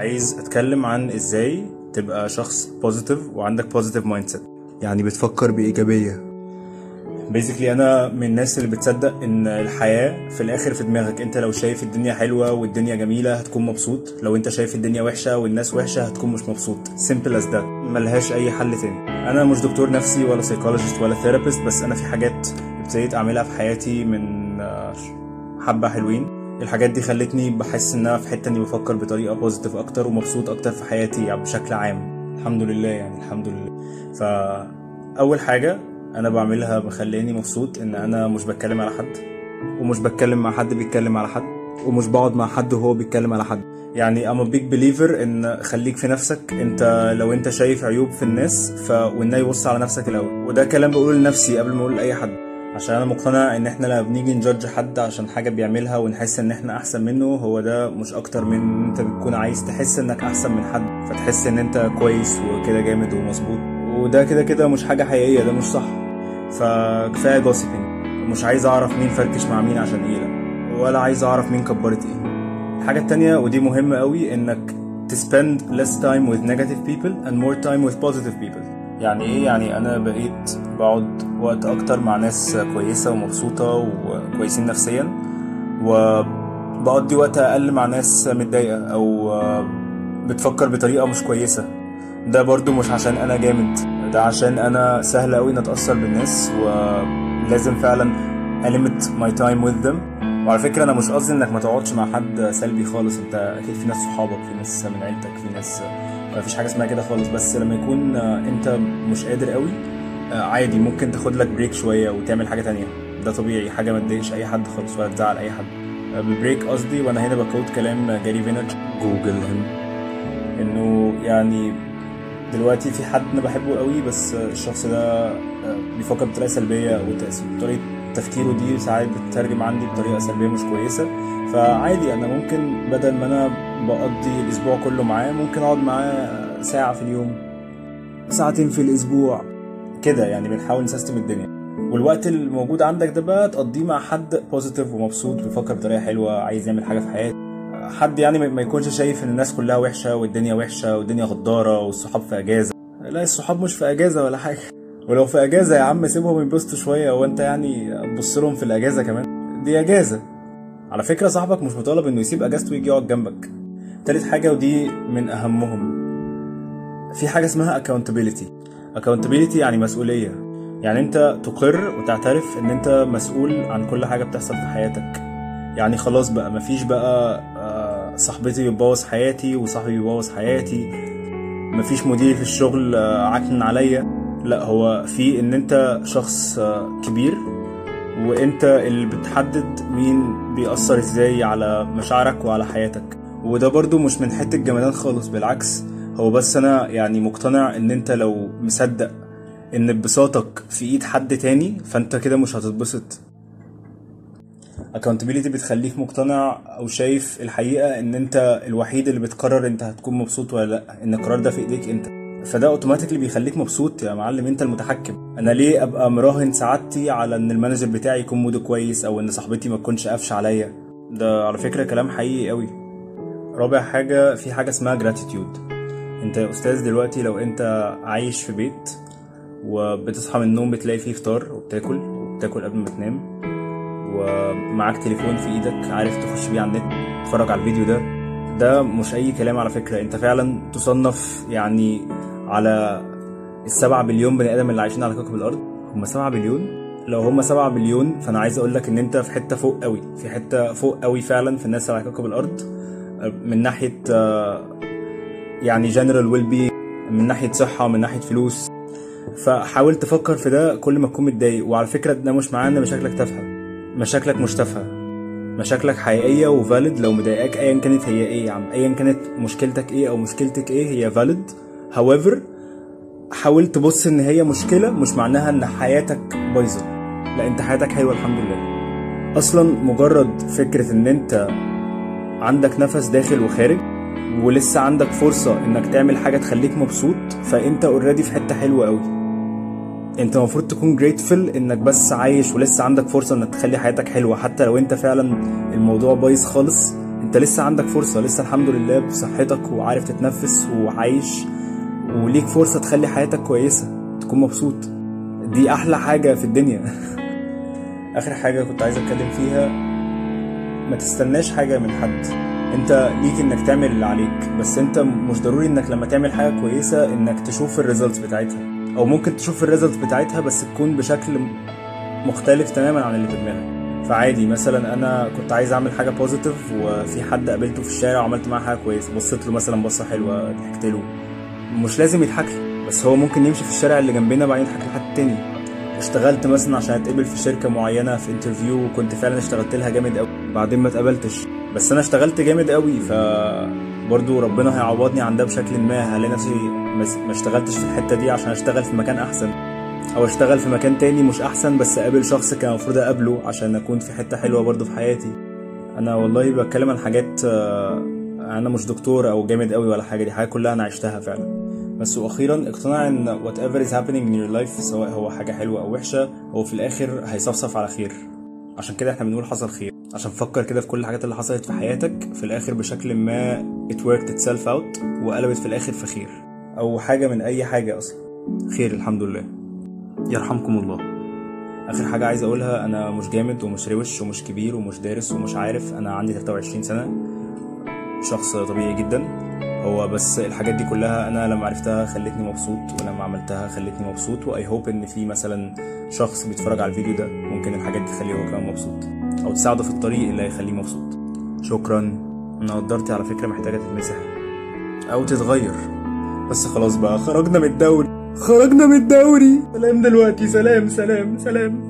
عايز أتكلم عن إزاي تبقى شخص positive وعندك positive mindset يعني بتفكر بإيجابية. basically أنا من الناس اللي بتصدق إن الحياة في الآخر في دماغك. أنت لو شايف الدنيا حلوة والدنيا جميلة هتكون مبسوط. لو أنت شايف الدنيا وحشة والناس وحشة هتكون مش مبسوط. simple as ده ملهاش أي حل تاني. أنا مش دكتور نفسي ولا psychologist ولا therapist بس أنا في حاجات ابتديت أعملها في حياتي من آه، حبة حلوين. الحاجات دي خلتني بحس إن أنا في حتة إني بفكر بطريقة بوزيتيف أكتر ومبسوط أكتر في حياتي بشكل عام. الحمد لله يعني الحمد لله. فأول حاجة أنا بعملها بخليني مبسوط إن أنا مش بتكلم على حد ومش بتكلم مع حد بيتكلم على حد ومش بقعد مع حد وهو بيتكلم على حد. يعني a big believer إن خليك في نفسك. أنت لو أنت شايف عيوب في الناس ف والنبي يبص على نفسك الأول. وده كلام بقوله لنفسي قبل ما أقول لأي حد. عشان أنا مقتنع إن إحنا لما بنيجي نجادج حد عشان حاجة بيعملها ونحس إن إحنا أحسن منه هو ده مش أكتر من إن أنت بتكون عايز تحس إنك أحسن من حد فتحس إن أنت كويس وكده جامد ومظبوط. وده كده كده مش حاجة حقيقية ده مش صح. فكفاية جوسيبنج مش عايز أعرف مين فركش مع مين عشان إيه لا. ولا عايز أعرف مين كبرت إيه. الحاجة التانية ودي مهمة قوي إنك to spend less time with negative people and more time with positive people. يعني إيه؟ يعني أنا بقيت بقعد وقت أكتر مع ناس كويسة ومبسوطة وكويسين نفسيا. وبقضي وقت أقل مع ناس متضايقة أو بتفكر بطريقة مش كويسة. ده برضو مش عشان أنا جامد ده عشان أنا سهل قوي نتاثر بالناس ولازم فعلا ألمت my time with them. وعلى فكرة أنا مش قصدي إنك ما تقعدش مع حد سلبي خالص أنت أكيد في ناس صحابك في ناس من عيلتك في ناس ما فيش حاجة اسمها كده خالص. بس لما يكون أنت مش قادر قوي عادي ممكن تاخد لك break شوية وتعمل حاجة تانية. ده طبيعي حاجة ما تضايقش أي حد خالص ولا تزعل أي حد. بال break قصدي وأنا هنا ب quote كلام جاري فينرج جوجل هنا. إنه يعني دلوقتي في حد أنا بحبه قوي بس الشخص ده بيفكر بطريقة سلبية وطريقه تفكيره دي ساعات بتترجم عندي بطريقة سلبية مش كويسة. فعادي أنا ممكن بدل ما أنا بقضي الأسبوع كله معاه ممكن أقعد معاه ساعة في اليوم ساعتين في الأسبوع. كده يعني بنحاول نسيستم الدنيا. والوقت الموجود عندك ده بقى تقضيه مع حد بوزيتيف ومبسوط بيفكر بطريقة حلوة عايز يعمل حاجة في حياته. حد يعني ما يكونش شايف إن الناس كلها وحشة والدنيا وحشة والدنيا غدارة والصحاب في أجازة. لا الصحاب مش في أجازة ولا حاجة. ولو في أجازة يا عم سيبهم ينبسطوا شوية وانت يعني تبص لهم في الأجازة كمان. دي أجازة. على فكرة صاحبك مش مطالب إنه يسيب أجازته ويجي يقعد جنبك. تالت حاجة ودي من أهمهم. في حاجة اسمها accountability. Accountability يعني مسؤولية. يعني انت تقر وتعترف ان انت مسؤول عن كل حاجة بتحصل في حياتك. يعني خلاص بقى مفيش بقى صاحبتي بتبوظ حياتي وصاحبي بيبوظ حياتي. مفيش مدير في الشغل عكن عليا. لا هو في ان انت شخص كبير وانت اللي بتحدد مين بيأثر إزاي على مشاعرك وعلى حياتك. وده برضو مش من حتة جمدان خالص بالعكس. هو بس أنا يعني مقتنع إن أنت لو مصدق إن انبساطك في إيد حد تاني فأنت كده مش هتتبسط. Accountability بتخليك مقتنع أو شايف الحقيقة إن أنت الوحيد اللي بتقرر أنت هتكون مبسوط ولا لأ إن القرار ده في إيديك أنت. فده automatically بيخليك مبسوط يا معلم أنت المتحكم. أنا ليه أبقى مراهن سعادتي على إن ال manager بتاعي يكون موده كويس أو إن صاحبتي ما تكونش قافشة عليا؟ ده على فكرة كلام حقيقي قوي رابع حاجة في حاجة اسمها gratitude انت يا أستاذ دلوقتي لو انت عايش في بيت وبتصحى من النوم بتلاقي فيه فطار وبتاكل وبتاكل قبل ما تنام ومعاك تليفون في إيدك عارف تخش بيه على النت تتفرج على الفيديو ده ده مش أي كلام على فكرة. انت فعلا تصنف يعني على السبعة بليون بني آدم اللي عايشين على كوكب الأرض. هم سبعة بليون؟ لو هم سبعة بليون فأنا عايز أقول لك إن أنت في حتة فوق قوي في حتة فوق قوي فعلا في الناس على كوكب الأرض من ناحية يعني general well-being من ناحية صحة من ناحية فلوس. فحاول تفكر في ده كل ما تكون متضايق. وعلى فكرة ده مش معناه مشاكلك تافهة. مشاكلك مش تافهة. مشاكلك حقيقية وفاليد لو مضايقاك ايا كانت هي إيه يا عم. ايا كانت مشكلتك إيه أو مشكلتك إيه هي فاليد however حاول تبص إن هي مشكلة مش معناها إن حياتك بايظة. لا أنت حياتك حلوة الحمد لله. أصلا مجرد فكرة إن أنت عندك نفس داخل وخارج ولسه عندك فرصة إنك تعمل حاجة تخليك مبسوط فأنت اوريدي في حتة حلوة قوي أنت المفروض تكون جريتفل إنك بس عايش ولسه عندك فرصة إنك تخلي حياتك حلوة حتى لو أنت فعلا الموضوع بايظ خالص. أنت لسه عندك فرصة لسه الحمد لله بصحتك وعارف تتنفس وعايش وليك فرصة تخلي حياتك كويسة تكون مبسوط. دي أحلى حاجة في الدنيا. آخر حاجة كنت عايز أتكلم فيها ما تستناش حاجة من حد. انت ليك انك تعمل اللي عليك بس انت مش ضروري انك لما تعمل حاجة كويسة انك تشوف الريزلتس بتاعتها. أو ممكن تشوف ال results بتاعتها بس تكون بشكل مختلف تماما عن اللي في دماغك. فعادي مثلا أنا كنت عايز أعمل حاجة positive وفي حد قابلته في الشارع وعملت معاه حاجة كويسة بصيت له مثلا بصة حلوة ضحكت له. مش لازم يضحك لي بس هو ممكن يمشي في الشارع اللي جنبنا بعدين يضحك لحد تاني. اشتغلت مثلا عشان اتقبل في شركة معينة في interview وكنت فعلا اشتغلت لها جامد قوي بعدين ما اتقبلتش بس أنا اشتغلت جامد قوي ف برضه ربنا هيعوضني عن ده بشكل ما هلاقي نفسي ما اشتغلتش في الحتة دي عشان أشتغل في مكان أحسن أو أشتغل في مكان تاني مش أحسن بس أقابل شخص كان المفروض أقابله عشان أكون في حتة حلوة برضه في حياتي. أنا والله بتكلم عن حاجات أنا مش دكتور أو جامد قوي ولا حاجة دي حاجة كلها أنا عشتها فعلا. بس وأخيرا اقتناع إن whatever is happening in your life سواء هو حاجة حلوة أو وحشة هو في الآخر هيصفصف على خير. عشان كده إحنا بنقول حصل خير. عشان فكر كده في كل الحاجات اللي حصلت في حياتك في الآخر بشكل ما it worked itself out وقلبت في الآخر في خير. أو حاجة من أي حاجة أصلا. خير الحمد لله. يرحمكم الله. آخر حاجة عايز أقولها أنا مش جامد ومش روش ومش كبير ومش دارس ومش عارف. أنا عندي 23 سنة. شخص طبيعي جدا. هو بس الحاجات دي كلها أنا لما عرفتها خلتني مبسوط ولما عملتها خلتني مبسوط. وأي هوب إن في مثلا شخص بيتفرج على الفيديو ده ممكن الحاجات دي تخليه هو كمان مبسوط. أو تساعده في الطريق اللي هيخليه مبسوط. شكرا. أنا قدرتي على فكرة محتاجة تتمسح. أو تتغير. بس خلاص بقى خرجنا من الدوري. خرجنا من الدوري. سلام دلوقتي. سلام سلام سلام.